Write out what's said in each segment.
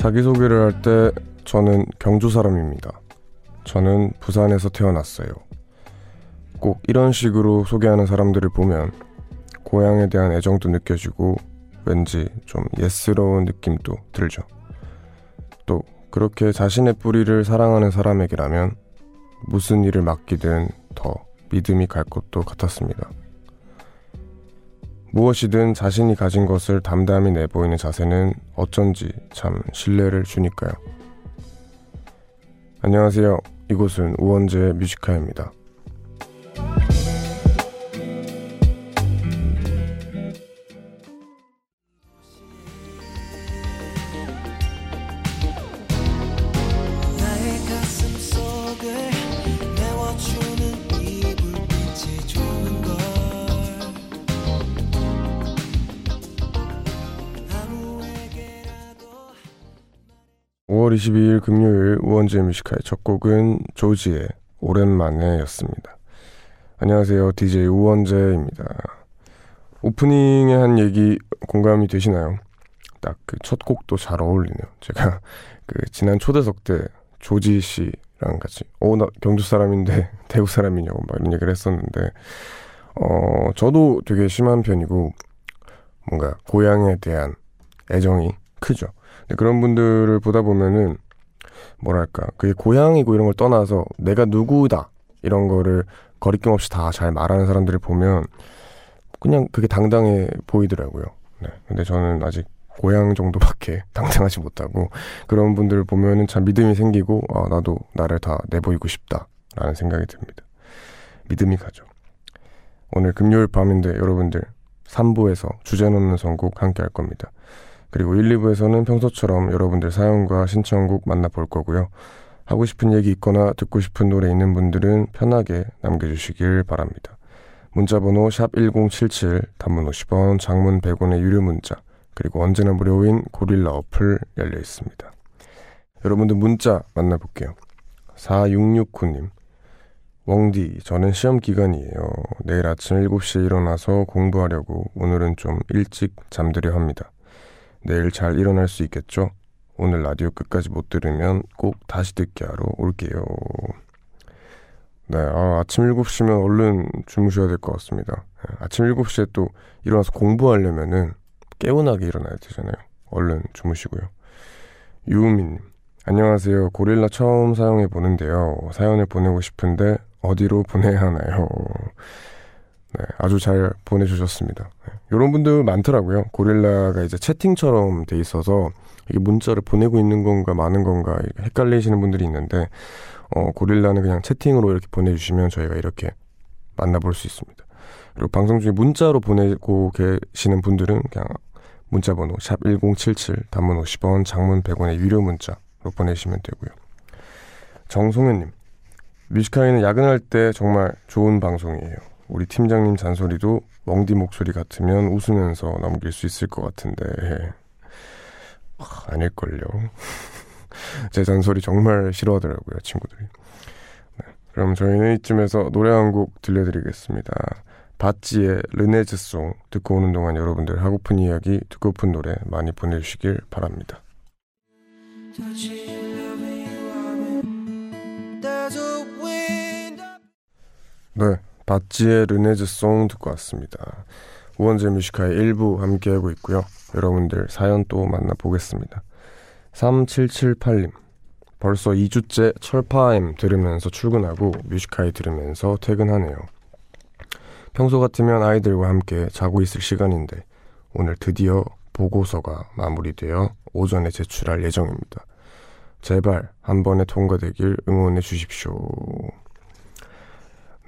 자기소개를 할 때 저는 경주 사람입니다. 저는 부산에서 태어났어요. 꼭 이런 식으로 소개하는 사람들을 보면 고향에 대한 애정도 느껴지고 왠지 좀 예스러운 느낌도 들죠. 또 그렇게 자신의 뿌리를 사랑하는 사람에게라면 무슨 일을 맡기든 더 믿음이 갈 것도 같았습니다. 무엇이든 자신이 가진 것을 담담히 내보이는 자세는 어쩐지 참 신뢰를 주니까요. 안녕하세요. 이곳은 우원재 뮤지카입니다. 5월 22일 금요일 우원재 뮤지카의 첫 곡은 조지의 오랜만에였습니다. 안녕하세요. DJ 우원재입니다. 오프닝에 한 얘기 공감이 되시나요? 딱 그 첫 곡도 잘 어울리네요. 제가 그 지난 초대석 때 조지 씨랑 같이 어 나 경주 사람인데 대구 사람이냐고 막 이런 얘기를 했었는데 어 저도 되게 심한 편이고 뭔가 고향에 대한 애정이 크죠. 그런 분들을 보다 보면은 뭐랄까 그게 고향이고 이런 걸 떠나서 내가 누구다 이런 거를 거리낌 없이 다 잘 말하는 사람들을 보면 그냥 그게 당당해 보이더라고요. 네. 근데 저는 아직 고향 정도밖에 당당하지 못하고 그런 분들을 보면은 참 믿음이 생기고 아 나도 나를 다 내보이고 싶다라는 생각이 듭니다. 믿음이 가죠. 오늘 금요일 밤인데 여러분들 3부에서 주제 넘는 선곡 함께 할 겁니다. 그리고 1, 2부에서는 평소처럼 여러분들 사연과 신청곡 만나볼 거고요. 하고 싶은 얘기 있거나 듣고 싶은 노래 있는 분들은 편하게 남겨주시길 바랍니다. 문자번호 샵1077 단문 50원 장문 100원의 유료 문자 그리고 언제나 무료인 고릴라 어플 열려 있습니다. 여러분들 문자 만나볼게요. 4669님 웡디 저는 시험 기간이에요. 내일 아침 7시에 일어나서 공부하려고 오늘은 좀 일찍 잠들려 합니다. 내일 잘 일어날 수 있겠죠? 오늘 라디오 끝까지 못 들으면 꼭 다시 듣게 하러 올게요. 네, 아, 아침 7시면 얼른 주무셔야 될 것 같습니다. 네, 아침 7시에 또 일어나서 공부하려면은 깨운하게 일어나야 되잖아요. 얼른 주무시고요. 유우민님, 안녕하세요. 고릴라 처음 사용해 보는데요. 사연을 보내고 싶은데 어디로 보내야 하나요? 네, 아주 잘 보내주셨습니다. 네, 이런 분들 많더라고요. 고릴라가 이제 채팅처럼 돼 있어서 이게 문자를 보내고 있는 건가 마는 건가 헷갈리시는 분들이 있는데 어, 고릴라는 그냥 채팅으로 이렇게 보내주시면 저희가 이렇게 만나볼 수 있습니다. 그리고 방송 중에 문자로 보내고 계시는 분들은 그냥 문자 번호 샵 1077 단문 50원 장문 100원의 유료 문자로 보내시면 되고요. 정송현님 뮤지카이는 야근할 때 정말 좋은 방송이에요. 우리 팀장님 잔소리도 웡디 목소리 같으면 웃으면서 넘길 수 있을 것 같은데 아, 아닐걸요. 제 잔소리 정말 싫어하더라고요 친구들이. 네, 그럼 저희는 이쯤에서 노래 한 곡 들려드리겠습니다. Bazzi의 Renee's Song 듣고 오는 동안 여러분들 하고픈 이야기, 듣고픈 노래 많이 보내주시길 바랍니다. 네, Bazzi의 Renee's Song 듣고 왔습니다. 우원재 Music High 일부 함께하고 있고요. 여러분들 사연 또 만나보겠습니다. 3778님 벌써 2주째 철파엠 들으면서 출근하고 Music High 들으면서 퇴근하네요. 평소 같으면 아이들과 함께 자고 있을 시간인데 오늘 드디어 보고서가 마무리되어 오전에 제출할 예정입니다. 제발 한 번에 통과되길 응원해 주십시오.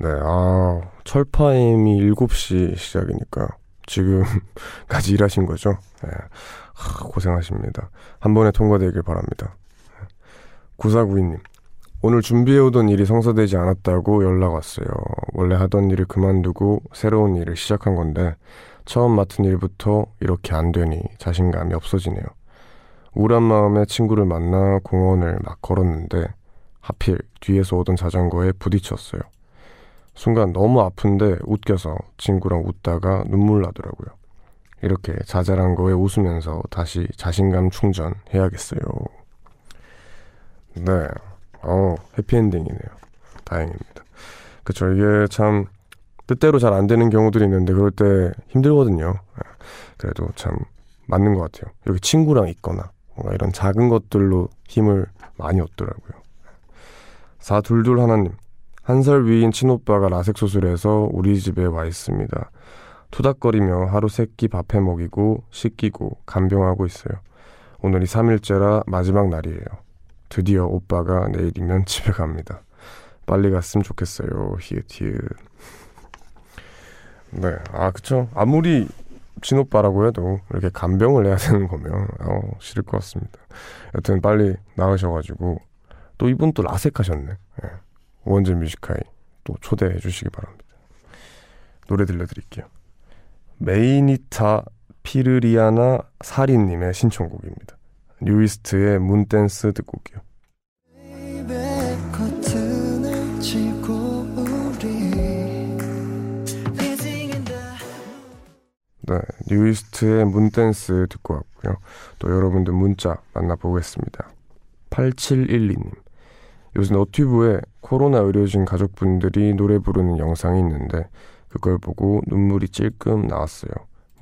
네, 아, 철파임이 7시 시작이니까 지금까지 일하신 거죠? 네, 아, 고생하십니다. 한 번에 통과되길 바랍니다. 9492님, 오늘 준비해오던 일이 성사되지 않았다고 연락 왔어요. 원래 하던 일을 그만두고 새로운 일을 시작한 건데, 처음 맡은 일부터 이렇게 안 되니 자신감이 없어지네요. 우울한 마음에 친구를 만나 공원을 막 걸었는데, 하필 뒤에서 오던 자전거에 부딪혔어요. 순간 너무 아픈데 웃겨서 친구랑 웃다가 눈물 나더라고요. 이렇게 자잘한 거에 웃으면서 다시 자신감 충전해야겠어요. 네. 어, 해피엔딩이네요. 다행입니다. 그쵸. 이게 참, 뜻대로 잘 안 되는 경우들이 있는데, 그럴 때 힘들거든요. 예. 그래도 참, 맞는 것 같아요. 이렇게 친구랑 있거나, 뭔가 이런 작은 것들로 힘을 많이 얻더라고요. 사둘둘 하나님. 한 살 위인 친오빠가 라섹 수술해서 우리 집에 와 있습니다. 투닥거리며 하루 세 끼 밥해 먹이고 씻기고 간병하고 있어요. 오늘이 3일째라 마지막 날이에요. 드디어 오빠가 내일이면 집에 갑니다. 빨리 갔으면 좋겠어요. 히읗. 네, 아 그쵸. 아무리 친오빠라고 해도 이렇게 간병을 해야 되는 거면 어, 싫을 것 같습니다. 여튼 빨리 나으셔가지고 또 이분 또 라섹하셨네. 네. 원전 뮤지카이 또 초대해 주시기 바랍니다. 노래 들려드릴게요. 메이니타 피르리아나 사리님의 신청곡입니다. 뉴이스트의 Moon Dance 듣고 올게요. 네, 뉴이스트의 Moon Dance 듣고 왔고요. 또 여러분들 문자 만나보겠습니다. 8712님. 요새 너튜브에 코로나 의료진 가족분들이 노래 부르는 영상이 있는데 그걸 보고 눈물이 찔끔 나왔어요.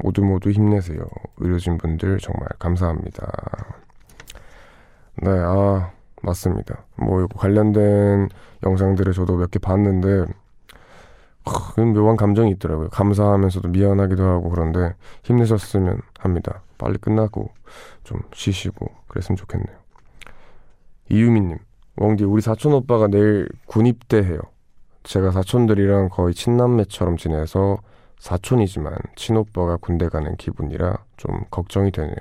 모두 모두 힘내세요. 의료진 분들 정말 감사합니다. 네, 아, 맞습니다. 뭐, 관련된 영상들을 저도 몇 개 봤는데, 크, 묘한 감정이 있더라고요. 감사하면서도 미안하기도 하고 그런데 힘내셨으면 합니다. 빨리 끝나고 좀 쉬시고 그랬으면 좋겠네요. 이유미님, 웡디, 우리 사촌 오빠가 내일 군 입대해요. 제가 사촌들이랑 거의 친남매처럼 지내서 사촌이지만 친오빠가 군대 가는 기분이라 좀 걱정이 되네요.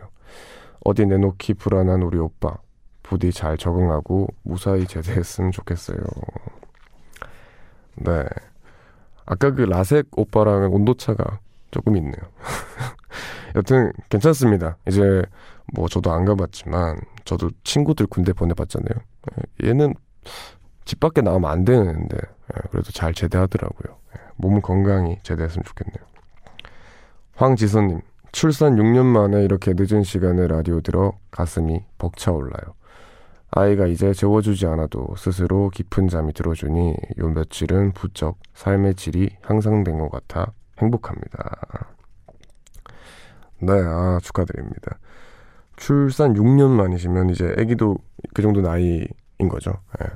어디 내놓기 불안한 우리 오빠. 부디 잘 적응하고 무사히 제대했으면 좋겠어요. 네. 아까 그 라섹 오빠랑은 온도차가 조금 있네요. 여튼 괜찮습니다. 이제 뭐 저도 안 가봤지만 저도 친구들 군대 보내봤잖아요. 얘는 집 밖에 나오면 안 되는데 예, 그래도 잘 제대하더라고요. 예, 몸 건강히 제대했으면 좋겠네요. 황지선님 출산 6년 만에 이렇게 늦은 시간에 라디오 들어 가슴이 벅차올라요. 아이가 이제 재워주지 않아도 스스로 깊은 잠이 들어주니 요 며칠은 부쩍 삶의 질이 향상된 것 같아 행복합니다. 네, 아, 축하드립니다. 출산 6년 만이시면 이제 아기도 그 정도 나이인 거죠. 예.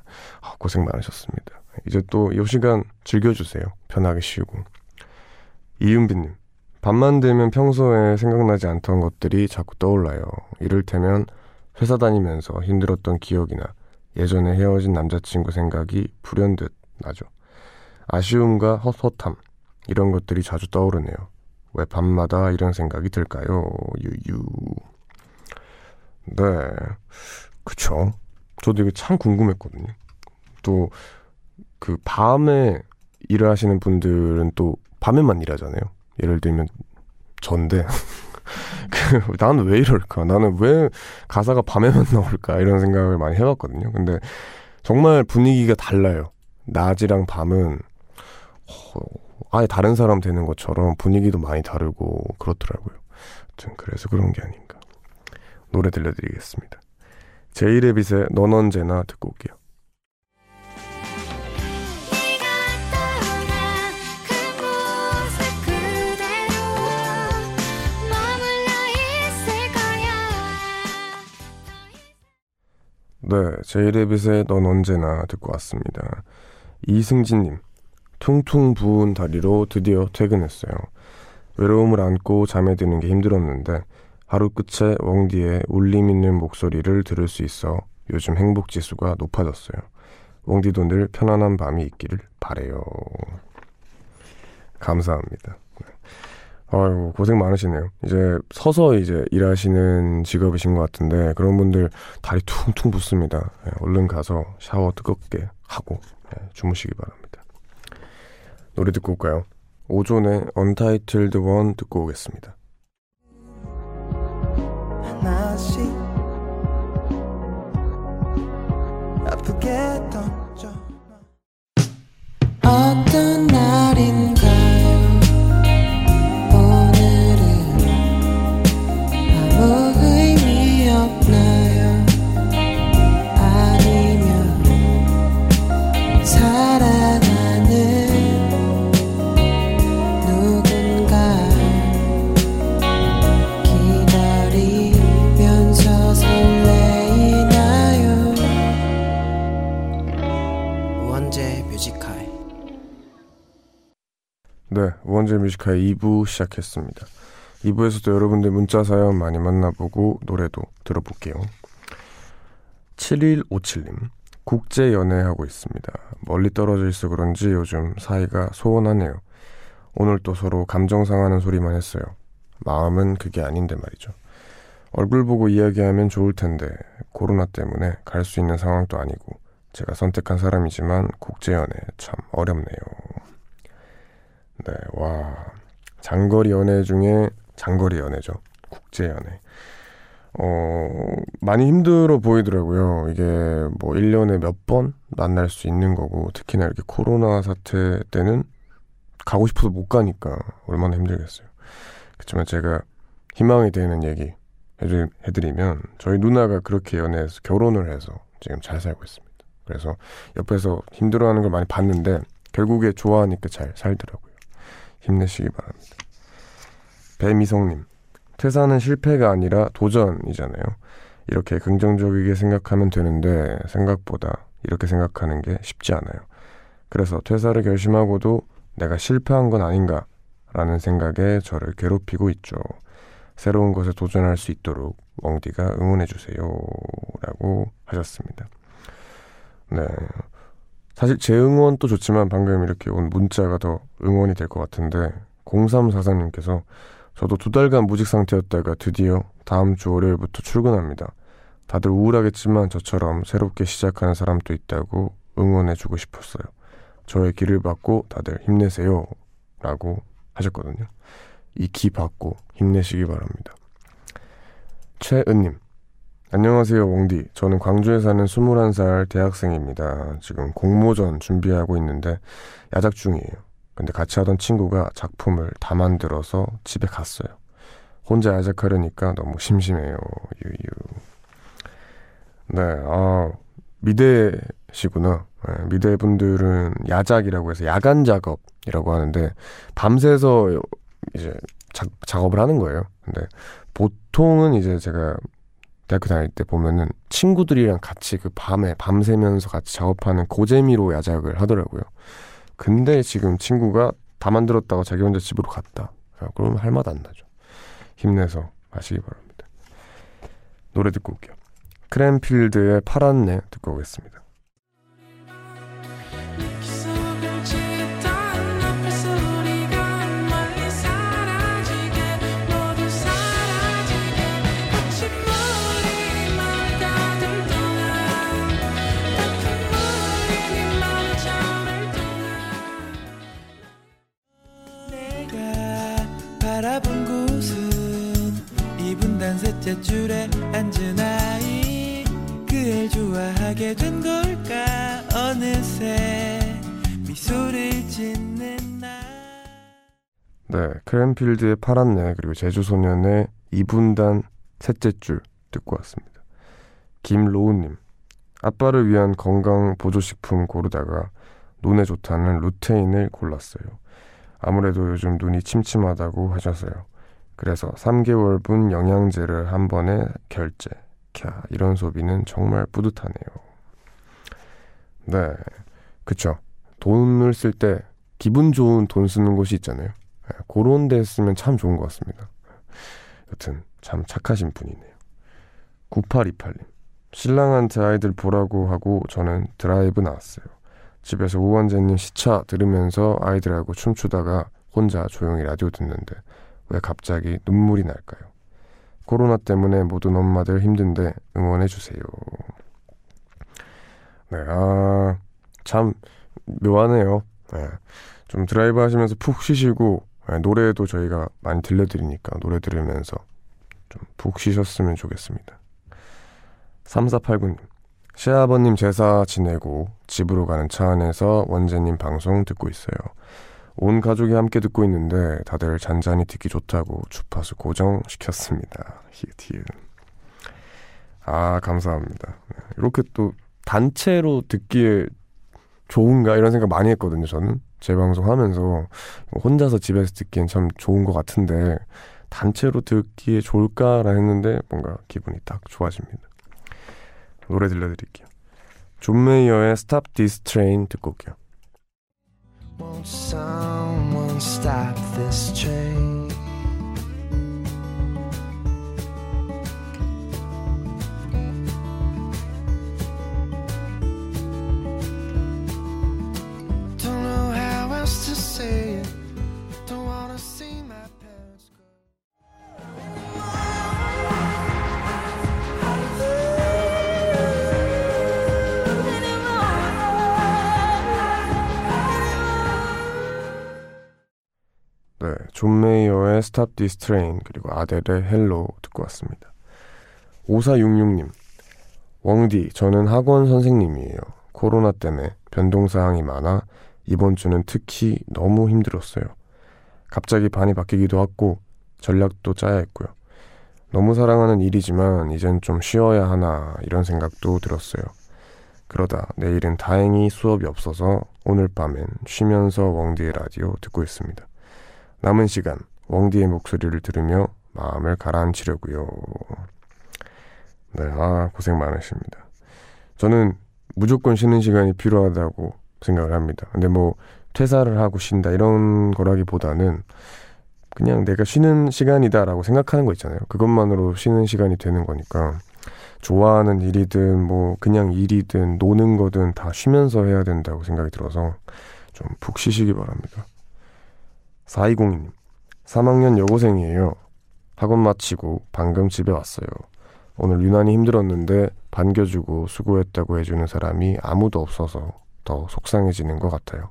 아, 고생 많으셨습니다. 이제 또 이 시간 즐겨주세요. 편하게 쉬고. 이은비님, 밤만 되면 평소에 생각나지 않던 것들이 자꾸 떠올라요. 이를테면 회사 다니면서 힘들었던 기억이나 예전에 헤어진 남자친구 생각이 불현듯 나죠. 아쉬움과 헛헛함 이런 것들이 자주 떠오르네요. 왜 밤마다 이런 생각이 들까요? 유유. 네, 그쵸. 저도 이거 참 궁금했거든요. 또 그 밤에 일하시는 분들은 또 밤에만 일하잖아요. 예를 들면 전데 그, 나는 왜 이럴까? 나는 왜 가사가 밤에만 나올까? 이런 생각을 많이 해봤거든요. 근데 정말 분위기가 달라요. 낮이랑 밤은 어, 아예 다른 사람 되는 것처럼 분위기도 많이 다르고 그렇더라고요. 아무튼 그래서 그런 게 아닌가. 노래 들려드리겠습니다. 제이레빗의 넌 언제나 듣고 올게요. 네, 제이레빗의 넌 언제나 듣고 왔습니다. 이승진님, 퉁퉁 부은 다리로 드디어 퇴근했어요. 외로움을 안고 잠에 드는 게 힘들었는데 하루 끝에 웡디의 울림 있는 목소리를 들을 수 있어 요즘 행복 지수가 높아졌어요. 웡디도 늘 편안한 밤이 있기를 바래요. 감사합니다. 아이고 고생 많으시네요. 이제 서서 이제 일하시는 직업이신 것 같은데 그런 분들 다리 퉁퉁 붓습니다. 네, 얼른 가서 샤워 뜨겁게 하고 네, 주무시기 바랍니다. 노래 듣고 올까요? 오존의 Untitled One 듣고 오겠습니다. 어떤 네, 우원재 Music High 2부 시작했습니다. 2부에서도 여러분들 문자 사연 많이 만나보고 노래도 들어볼게요. 7157님, 국제 연애하고 있습니다. 멀리 떨어져 있어 그런지 요즘 사이가 소원하네요. 오늘 또 서로 감정 상하는 소리만 했어요. 마음은 그게 아닌데 말이죠. 얼굴 보고 이야기하면 좋을 텐데 코로나 때문에 갈 수 있는 상황도 아니고 제가 선택한 사람이지만 국제 연애 참 어렵네요. 네, 와. 장거리 연애 중에 장거리 연애죠. 국제 연애. 어, 많이 힘들어 보이더라고요. 이게 뭐 1년에 몇 번 만날 수 있는 거고, 특히나 이렇게 코로나 사태 때는 가고 싶어도 못 가니까 얼마나 힘들겠어요. 그렇지만 제가 희망이 되는 얘기 해드, 해드리면, 저희 누나가 그렇게 연애해서 결혼을 해서 지금 잘 살고 있습니다. 그래서 옆에서 힘들어하는 걸 많이 봤는데, 결국에 좋아하니까 잘 살더라고요. 힘내시기 바랍니다. 배미성님, 퇴사는 실패가 아니라 도전이잖아요. 이렇게 긍정적이게 생각하면 되는데 생각보다 이렇게 생각하는 게 쉽지 않아요. 그래서 퇴사를 결심하고도 내가 실패한 건 아닌가 라는 생각에 저를 괴롭히고 있죠. 새로운 것에 도전할 수 있도록 멍디가 응원해주세요. 라고 하셨습니다. 네. 사실 제 응원도 좋지만 방금 이렇게 온 문자가 더 응원이 될 것 같은데 0344님께서 저도 두 달간 무직 상태였다가 드디어 다음 주 월요일부터 출근합니다. 다들 우울하겠지만 저처럼 새롭게 시작하는 사람도 있다고 응원해주고 싶었어요. 저의 길을 받고 다들 힘내세요. 라고 하셨거든요. 이 기 받고 힘내시기 바랍니다. 최은님, 안녕하세요, 웡디. 저는 광주에 사는 21살 대학생입니다. 지금 공모전 준비하고 있는데 야작 중이에요. 근데 같이 하던 친구가 작품을 다 만들어서 집에 갔어요. 혼자 야작하려니까 너무 심심해요. 유유. 네, 아, 미대시구나. 네, 미대 분들은 야작이라고 해서 야간 작업이라고 하는데 밤새서 이제 자, 작업을 하는 거예요. 근데 보통은 이제 제가 대학교 다닐 때 보면은 친구들이랑 같이 그 밤에 밤새면서 같이 작업하는 고재미로 야작을 하더라고요. 근데 지금 친구가 다 만들었다고 자기 혼자 집으로 갔다. 그러면 할 맛 안 나죠. 힘내서 하시기 바랍니다. 노래 듣고 올게요. 크랜필드의 파란 내 듣고 오겠습니다. 셋째 줄에 앉은 아이 그애 좋아하게 된 걸까 어느새 미소를 짓는 나 네, 크랜필드의 파란 내 그리고 제주소년의 이분단 셋째 줄 듣고 왔습니다. 김로우님 아빠를 위한 건강 보조식품 고르다가 눈에 좋다는 루테인을 골랐어요. 아무래도 요즘 눈이 침침하다고 하셔서요. 그래서 3개월분 영양제를 한 번에 결제. 캬, 이런 소비는 정말 뿌듯하네요. 네. 그쵸. 돈을 쓸 때 기분 좋은 돈 쓰는 곳이 있잖아요. 네, 그런 데 쓰면 참 좋은 것 같습니다. 여튼 참 착하신 분이네요. 9828님. 신랑한테 아이들 보라고 하고 저는 드라이브 나왔어요. 집에서 우원재님 시차 들으면서 아이들하고 춤추다가 혼자 조용히 라디오 듣는데 왜 갑자기 눈물이 날까요? 코로나 때문에 모든 엄마들 힘든데 응원해주세요. 네, 아, 참, 묘하네요. 네, 좀 드라이브 하시면서 푹 쉬시고, 네, 노래도 저희가 많이 들려드리니까 노래 들으면서 좀 푹 쉬셨으면 좋겠습니다. 3489님, 시아버님 제사 지내고 집으로 가는 차 안에서 원재님 방송 듣고 있어요. 온 가족이 함께 듣고 있는데 다들 잔잔히 듣기 좋다고 주파수 고정시켰습니다. 히읗히읗. 아, 감사합니다. 네, 이렇게 또 단체로 듣기에 좋은가 이런 생각 많이 했거든요, 저는. 제 방송 하면서 혼자서 집에서 듣기엔 참 좋은 것 같은데 단체로 듣기에 좋을까라 했는데 뭔가 기분이 딱 좋아집니다. 노래 들려드릴게요. 존 메이어의 Stop This Train 듣고 올게요. Won't someone stop this train? 존 메이어의 Stop This Train 그리고 아델의 Hello 듣고 왔습니다. 5466님 웡디 저는 학원 선생님이에요. 코로나 때문에 변동사항이 많아 이번 주는 특히 너무 힘들었어요. 갑자기 반이 바뀌기도 하고 전략도 짜야 했고요. 너무 사랑하는 일이지만 이젠 좀 쉬어야 하나 이런 생각도 들었어요. 그러다 내일은 다행히 수업이 없어서 오늘 밤엔 쉬면서 웡디의 라디오 듣고 있습니다. 남은 시간 웡디의 목소리를 들으며 마음을 가라앉히려고요. 네, 아 고생 많으십니다. 저는 무조건 쉬는 시간이 필요하다고 생각을 합니다. 근데 뭐 퇴사를 하고 쉰다 이런 거라기보다는 그냥 내가 쉬는 시간이다라고 생각하는 거 있잖아요. 그것만으로 쉬는 시간이 되는 거니까 좋아하는 일이든 뭐 그냥 일이든 노는 거든 다 쉬면서 해야 된다고 생각이 들어서 좀 푹 쉬시기 바랍니다. 4202님, 3학년 여고생이에요. 학원 마치고 방금 집에 왔어요. 오늘 유난히 힘들었는데 반겨주고 수고했다고 해주는 사람이 아무도 없어서 더 속상해지는 것 같아요.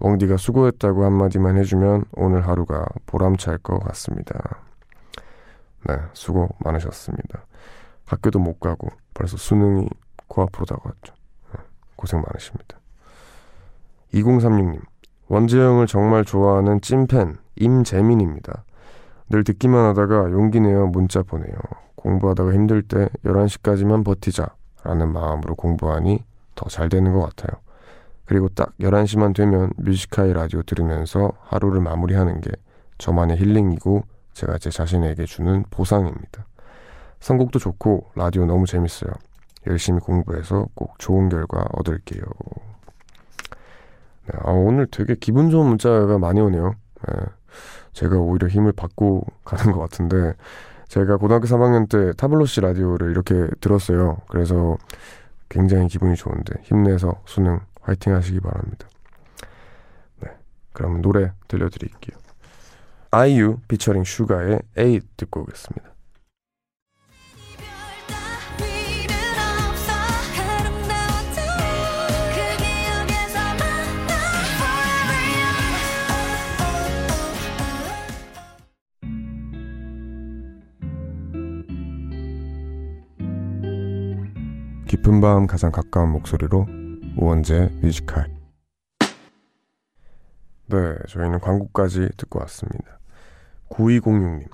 웡디가 수고했다고 한마디만 해주면 오늘 하루가 보람찰 것 같습니다. 네, 수고 많으셨습니다. 학교도 못 가고 벌써 수능이 코앞으로 다가왔죠. 네, 고생 많으십니다. 2036님, 원재영을 정말 좋아하는 찐팬 임재민입니다. 늘 듣기만 하다가 용기 내어 문자 보내요. 공부하다가 힘들 때 11시까지만 버티자 라는 마음으로 공부하니 더 잘 되는 것 같아요. 그리고 딱 11시만 되면 뮤지카이 라디오 들으면서 하루를 마무리하는 게 저만의 힐링이고 제가 제 자신에게 주는 보상입니다. 선곡도 좋고 라디오 너무 재밌어요. 열심히 공부해서 꼭 좋은 결과 얻을게요. 네, 아, 오늘 되게 기분 좋은 문자가 많이 오네요. 네, 제가 오히려 힘을 받고 가는 것 같은데 제가 고등학교 3학년 때 타블로시 라디오를 이렇게 들었어요. 그래서 굉장히 기분이 좋은데 힘내서 수능 화이팅 하시기 바랍니다. 네, 그럼 노래 들려드릴게요. 아이유 피처링 슈가의 에잇 듣고 오겠습니다. 깊은 밤 가장 가까운 목소리로 우원재 뮤지컬 네, 저희는 광고까지 듣고 왔습니다. 9206님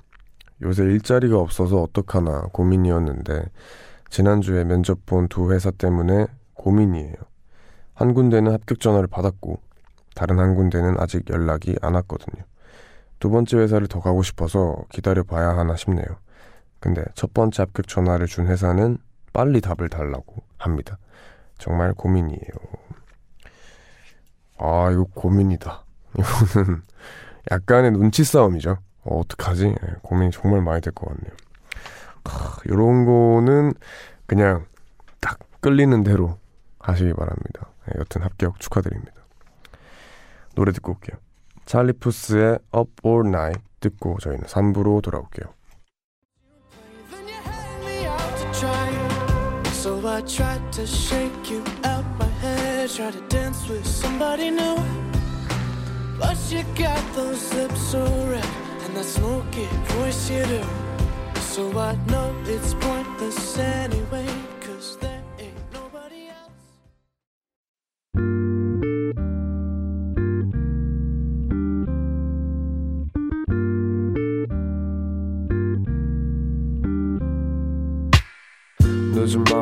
요새 일자리가 없어서 어떡하나 고민이었는데 지난주에 면접 본 두 회사 때문에 고민이에요. 한 군데는 합격 전화를 받았고 다른 한 군데는 아직 연락이 안 왔거든요. 두 번째 회사를 더 가고 싶어서 기다려 봐야 하나 싶네요. 근데 첫 번째 합격 전화를 준 회사는 빨리 답을 달라고 합니다. 정말 고민이에요. 아, 이거 고민이다. 이거는 약간의 눈치 싸움이죠. 어, 어떡하지? 네, 고민이 정말 많이 될 것 같네요. 크, 이런 거는 그냥 딱 끌리는 대로 하시기 바랍니다. 네, 여튼 합격 축하드립니다. 노래 듣고 올게요. 찰리 푸스의 Up All Night 듣고 저희는 3부로 돌아올게요. Shake you out my head, try to dance with somebody new. But you got those lips so red, and that smoky voice you do. So I know it's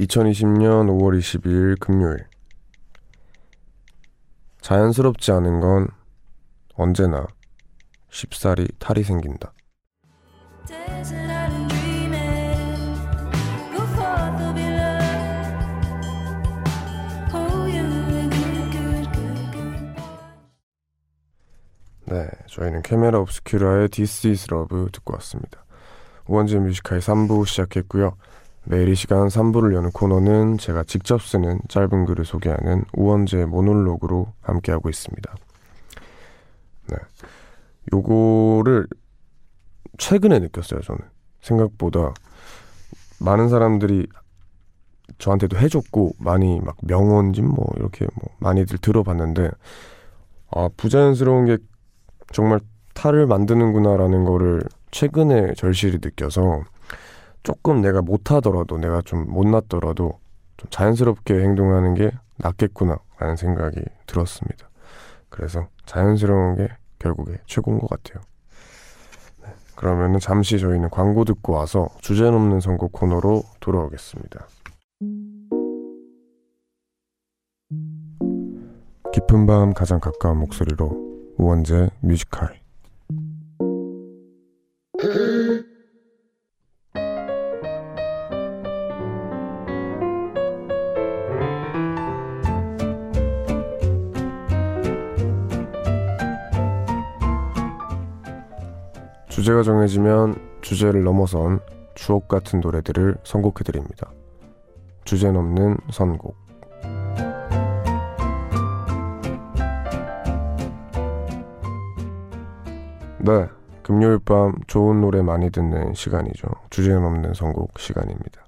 2020년 5월 22일 금요일 자연스럽지 않은 건 언제나 쉽사리 탈이 생긴다. 네, 저희는 캐메라 옵스큐라의 This is 듣고 왔습니다. 우원재 Music High 3부 시작했고요. 매일 이 시간 3부를 여는 코너는 제가 직접 쓰는 짧은 글을 소개하는 우원재 모놀로그로 함께하고 있습니다. 네. 요거를 최근에 느꼈어요, 저는. 생각보다 많은 사람들이 저한테도 해줬고, 많이 막 명언집 뭐, 이렇게 뭐, 많이들 들어봤는데, 아, 부자연스러운 게 정말 탈을 만드는구나라는 거를 최근에 절실히 느껴서 조금 내가 못하더라도 내가 좀 못났더라도 좀 자연스럽게 행동하는 게 낫겠구나라는 생각이 들었습니다. 그래서 자연스러운 게 결국에 최고인 것 같아요. 네, 그러면은 잠시 저희는 광고 듣고 와서 주제 넘는 선곡 코너로 돌아오겠습니다. 깊은 밤 가장 가까운 목소리로 우원재 뮤지컬 주제가 정해지면 주제를 넘어선 추억 같은 노래들을 선곡해 드립니다. 주제 넘는 선곡 네. 금요일 밤 좋은 노래 많이 듣는 시간이죠. 주제는 없는 선곡 시간입니다.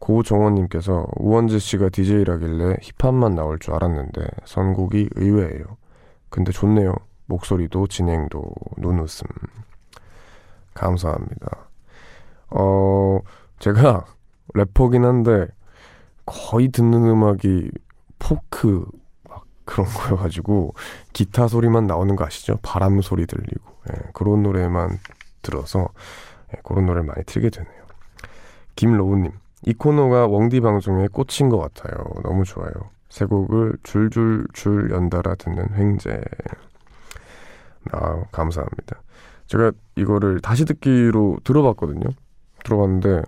고정원님께서 우원재 씨가 DJ라길래 힙합만 나올 줄 알았는데 선곡이 의외예요. 근데 좋네요. 목소리도 진행도 눈웃음. 감사합니다. 어, 제가 래퍼긴 한데 거의 듣는 음악이 포크 그런 거여가지고 기타 소리만 나오는 거 아시죠? 바람 소리 들리고 예, 그런 노래만 들어서 예, 그런 노래를 많이 틀게 되네요. 김로우님 이 코너가 웡디 방송에 꽂힌 것 같아요. 너무 좋아요. 세 곡을 줄줄줄 연달아 듣는 횡재. 아 감사합니다. 제가 이거를 다시 듣기로 들어봤거든요. 들어봤는데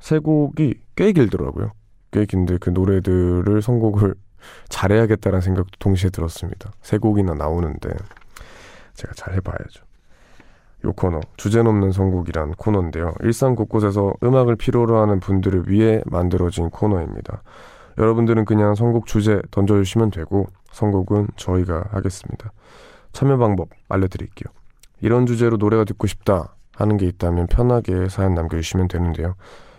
세 곡이 꽤 길더라고요. 꽤 긴데 그 노래들을 선곡을 잘해야겠다는 생각도 동시에 들었습니다. 세 곡이나 나오는데 제가 잘 해봐야죠. 요 코너 주제 넘는 선곡이란 코너인데요. 일상 곳곳에서 음악을 필요로 하는 분들을 위해 만들어진 코너입니다. 여러분들은 그냥 선곡 주제 던져주시면 되고 선곡은 저희가 하겠습니다. 참여 방법 알려드릴게요. 이런 주제로 노래가 듣고 싶다 하는 게 있다면 편하게 사연 남겨주시면 되는데요.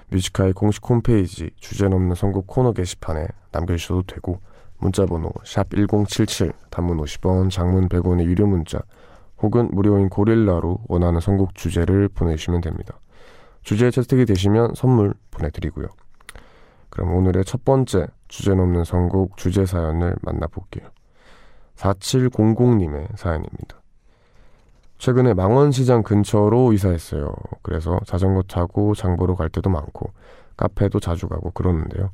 Music High 공식 홈페이지 주제 넘는 선곡 코너 게시판에 남겨주셔도 되고 문자번호 샵 1077 단문 50원 장문 100원의 유료 문자 혹은 무료인 고릴라로 원하는 선곡 주제를 보내주시면 됩니다. 주제에 채택이 되시면 선물 보내드리고요. 그럼 오늘의 첫 번째 주제 넘는 선곡 주제 사연을 만나볼게요. 4700님의 사연입니다. 최근에 망원시장 근처로 이사했어요. 그래서 자전거 타고 장보러 갈 때도 많고 카페도 자주 가고 그러는데요.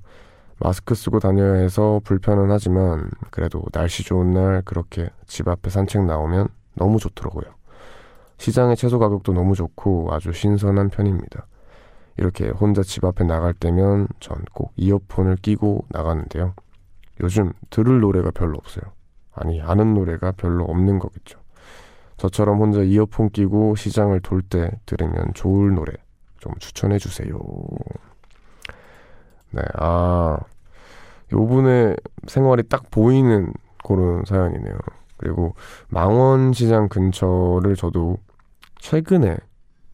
마스크 쓰고 다녀야 해서 불편은 하지만 그래도 날씨 좋은 날 그렇게 집 앞에 산책 나오면 너무 좋더라고요. 시장의 채소 가격도 너무 좋고 아주 신선한 편입니다. 이렇게 혼자 집 앞에 나갈 때면 전 꼭 이어폰을 끼고 나가는데요. 요즘 들을 노래가 별로 없어요. 아니, 아는 노래가 별로 없는 거겠죠. 저처럼 혼자 이어폰 끼고 시장을 돌 때 들으면 좋을 노래 좀 추천해 주세요. 네, 아, 요분의 생활이 딱 보이는 그런 사연이네요. 그리고 망원시장 근처를 저도 최근에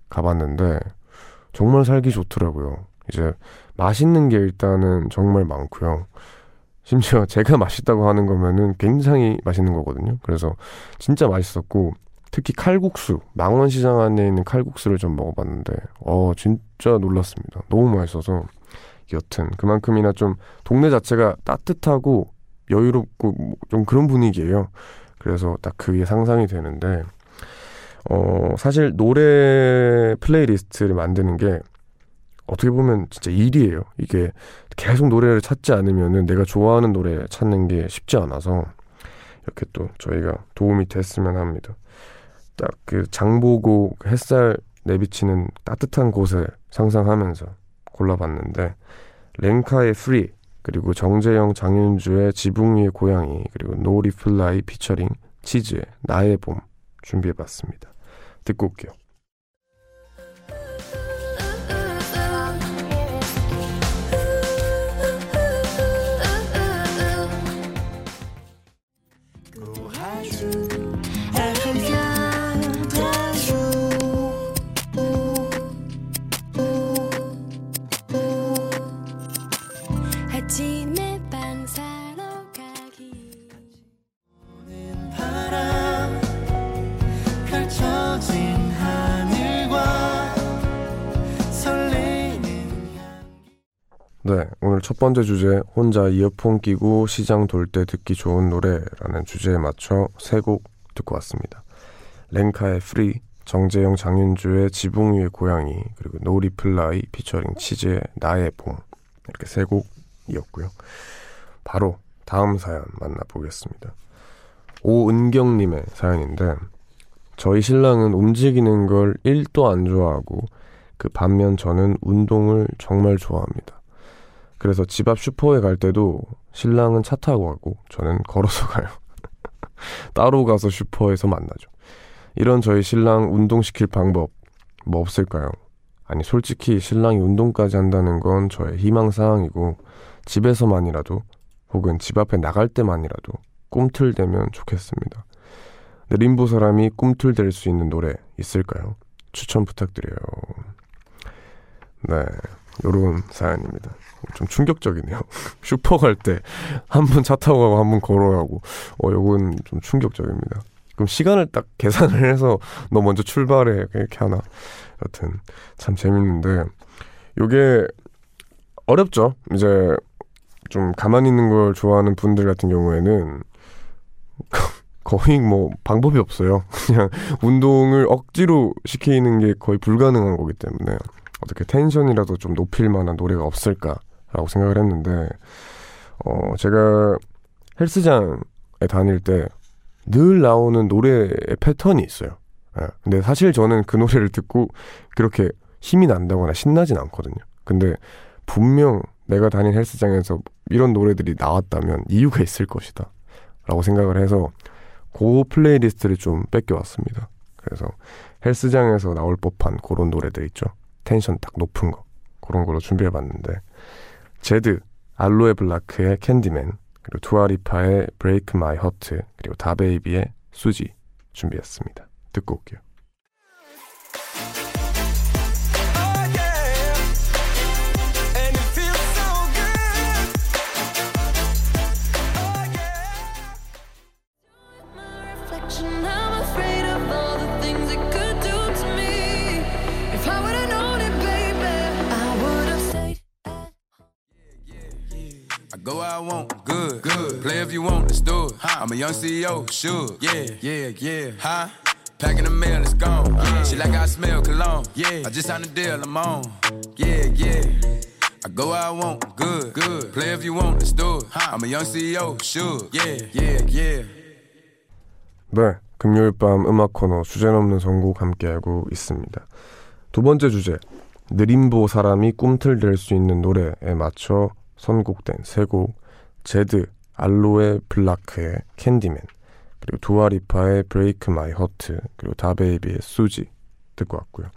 가봤는데 정말 살기 좋더라고요. 이제 맛있는 게 일단은 정말 많고요. 심지어 제가 맛있다고 하는 거면은 굉장히 맛있는 거거든요. 그래서 진짜 맛있었고 특히 칼국수 망원시장 안에 있는 칼국수를 좀 먹어봤는데 어 진짜 놀랐습니다. 너무 맛있어서 여튼 그만큼이나 좀 동네 자체가 따뜻하고 여유롭고 뭐좀 그런 분위기예요. 그래서 딱 그게 상상이 되는데 어, 사실 노래 playlist를 만드는 게 어떻게 보면 진짜 일이에요. 이게 계속 노래를 찾지 않으면은 내가 좋아하는 노래 찾는 게 쉽지 않아서 이렇게 또 저희가 도움이 됐으면 합니다. 딱 그 장보고 햇살 내비치는 따뜻한 곳을 상상하면서 골라봤는데 렌카의 Free 그리고 정재형 장윤주의 지붕 위의 고양이 그리고 노리플라이 피처링 치즈의 나의 봄 준비해봤습니다. 듣고 올게요. 번째 주제 혼자 이어폰 끼고 시장 돌 때 듣기 좋은 노래라는 주제에 맞춰 세 곡 듣고 왔습니다. 렌카의 Free, 정재형 장윤주의 지붕 위의 고양이, 그리고 노리플라이 피처링 치즈의 나의 봄 이렇게 세 곡이었고요. 바로 다음 사연 만나보겠습니다. 오은경님의 사연인데 저희 신랑은 움직이는 걸 1도 안 좋아하고 그 반면 저는 운동을 정말 좋아합니다. 그래서 집 앞 슈퍼에 갈 때도 신랑은 차 타고 가고 저는 걸어서 가요. 따로 가서 슈퍼에서 만나죠. 이런 저희 신랑 운동시킬 방법 뭐 없을까요? 아니 솔직히 신랑이 운동까지 한다는 건 저의 희망사항이고 집에서만이라도 혹은 집 앞에 나갈 때만이라도 꿈틀대면 좋겠습니다. 느림보 사람이 꿈틀댈 수 있는 노래 있을까요? 추천 부탁드려요. 네, 요런 사연입니다. 좀 충격적이네요. 슈퍼 갈 때 한 번 차 타고 가고 한 번 걸어가고 어 요건 좀 충격적입니다. 그럼 시간을 딱 계산을 해서 너 먼저 출발해 이렇게 하나. 여튼 참 재밌는데 요게 어렵죠. 이제 좀 가만히 있는 걸 좋아하는 분들 같은 경우에는 거의 뭐 방법이 없어요. 그냥 운동을 억지로 시키는 게 거의 불가능한 거기 때문에 어떻게 텐션이라도 좀 높일 만한 노래가 없을까라고 생각을 했는데 어 제가 헬스장에 다닐 때 늘 나오는 노래의 패턴이 있어요. 예. 근데 사실 저는 그 노래를 듣고 그렇게 힘이 난다거나 신나진 않거든요. 근데 분명 내가 다닌 헬스장에서 이런 노래들이 나왔다면 이유가 있을 것이다. 라고 생각을 해서 그 playlist를 좀 뺏겨왔습니다. 그래서 헬스장에서 나올 법한 그런 노래들 있죠. 텐션 딱 높은 거 그런 걸로 준비해봤는데 제드, 알로에 블라크의 Candyman 그리고 두아리파의 Break My Heart 그리고 다베이비의 Suge 준비했습니다. 듣고 올게요. Go where I want, good, good. Play if you want, let's do it. I'm a young CEO, sure. Yeah, yeah, yeah. Huh? Packing the mail, it's gone. Yeah. She like I smell cologne. Yeah. I just signed a deal, I'm on. Yeah, yeah. I go where I want, good, good. Play if you want, let's do it. I'm a young CEO, sure. Yeah, yeah, yeah. 네, 금요일 밤 음악 코너 주제 넘는 선곡 함께하고 있습니다. 두 번째 주제, 느림보 사람이 꿈틀댈 수 있는 노래에 맞춰 선곡된 세 곡 제드, 알로에 블라크의 Candyman 그리고 두아리파의 Break My Heart 그리고 다베이비의 Suge 듣고 왔고요.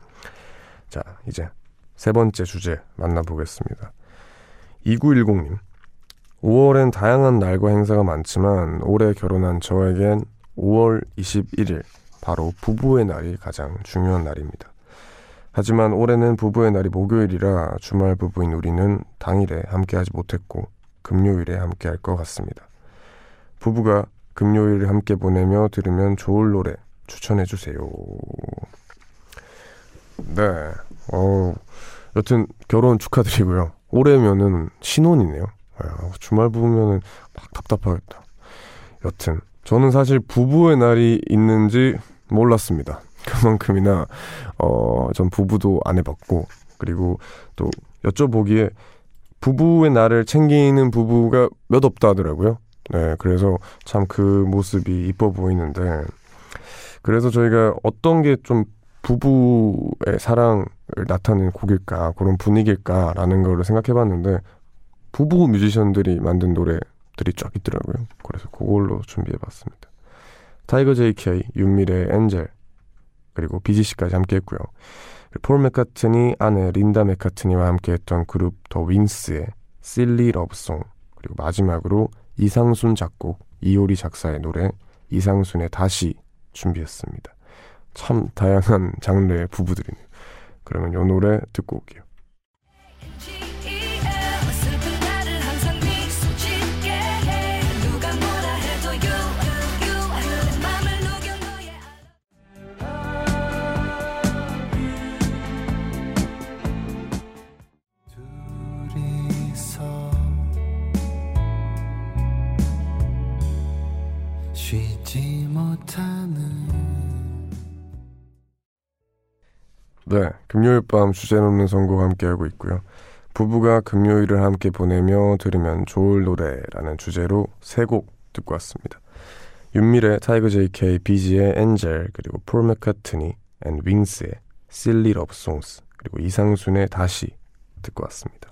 자 이제 세 번째 주제 만나보겠습니다. 2910님 5월엔 다양한 날과 행사가 많지만 올해 결혼한 저에겐 5월 21일 바로 부부의 날이 가장 중요한 날입니다. 하지만 올해는 부부의 날이 목요일이라 주말 부부인 우리는 당일에 함께하지 못했고 금요일에 함께할 것 같습니다. 부부가 금요일을 함께 보내며 들으면 좋을 노래 추천해 주세요. 네, 어, 여튼 결혼 축하드리고요. 올해면은 신혼이네요. 아, 주말 부부면은 막 답답하겠다. 여튼 저는 사실 부부의 날이 있는지 몰랐습니다. 그만큼이나 어, 전 부부도 안 해봤고 그리고 또 여쭤보기에 부부의 나를 챙기는 부부가 몇 없다 하더라고요. 네, 그래서 참 그 모습이 이뻐 보이는데 그래서 저희가 어떤 게 좀 부부의 사랑을 나타내는 곡일까 그런 분위기일까라는 걸 생각해 봤는데 부부 뮤지션들이 만든 노래들이 쫙 있더라고요. 그래서 그걸로 준비해 봤습니다. 타이거 JK, 윤미래, Angel 그리고 비지씨까지 함께 했고요. 폴 맥카트니 아내 린다 맥카트니와 함께 했던 그룹 더 윙스의 Silly Love Song 그리고 마지막으로 이상순 작곡, 이효리 작사의 노래 이상순의 다시 준비했습니다. 참 다양한 장르의 부부들이네요. 그러면 이 노래 듣고 올게요. 금요일 밤 주제 넘는 선곡 함께하고 있고요. 부부가 금요일을 함께 보내며 들으면 좋을 노래라는 주제로 세 곡 듣고 왔습니다. 윤미래, 타이거 JK, 비지의 Angel, 그리고 폴 맥카트니 앤 윙스의 Silly Love Songs, 그리고 이상순의 다시 듣고 왔습니다.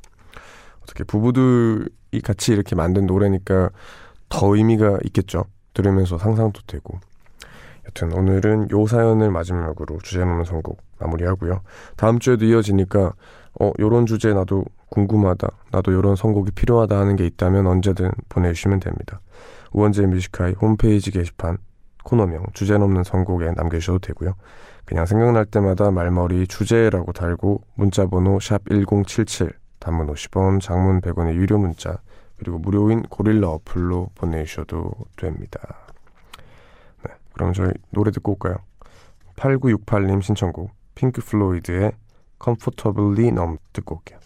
어떻게 부부들이 같이 이렇게 만든 노래니까 더 의미가 있겠죠. 들으면서 상상도 되고. 여튼 오늘은 요 사연을 마지막으로 주제 넘는 선곡 마무리하고요. 다음 주에도 이어지니까 어 요런 주제 나도 궁금하다. 나도 요런 선곡이 필요하다 하는 게 있다면 언제든 보내주시면 됩니다. 우원재 뮤지카이 홈페이지 게시판 코너명 주제 넘는 선곡에 남겨주셔도 되고요. 그냥 생각날 때마다 말머리 주제라고 달고 문자번호 샵 1077 단문 50원 장문 100원의 유료 문자 그리고 무료인 고릴라 어플로 보내주셔도 됩니다. 네, 그럼 저희 노래 듣고 올까요? 8968님 신청곡 핑크 플로이드의 Comfortably Numb 듣고 올게요.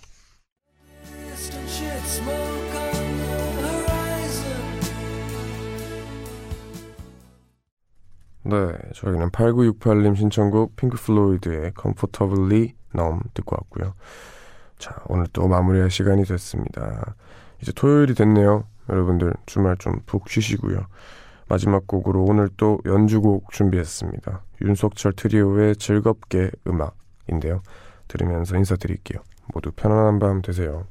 네, 저희는 8968님 신청곡 핑크 플로이드의 Comfortably Numb 듣고 왔고요. 자, 오늘 또 마무리할 시간이 됐습니다. 이제 토요일이 됐네요. 여러분들 주말 좀 푹 쉬시고요. 마지막 곡으로 오늘 또 연주곡 준비했습니다. 윤석철 트리오의 즐겁게 음악인데요. 들으면서 인사드릴게요. 모두 편안한 밤 되세요.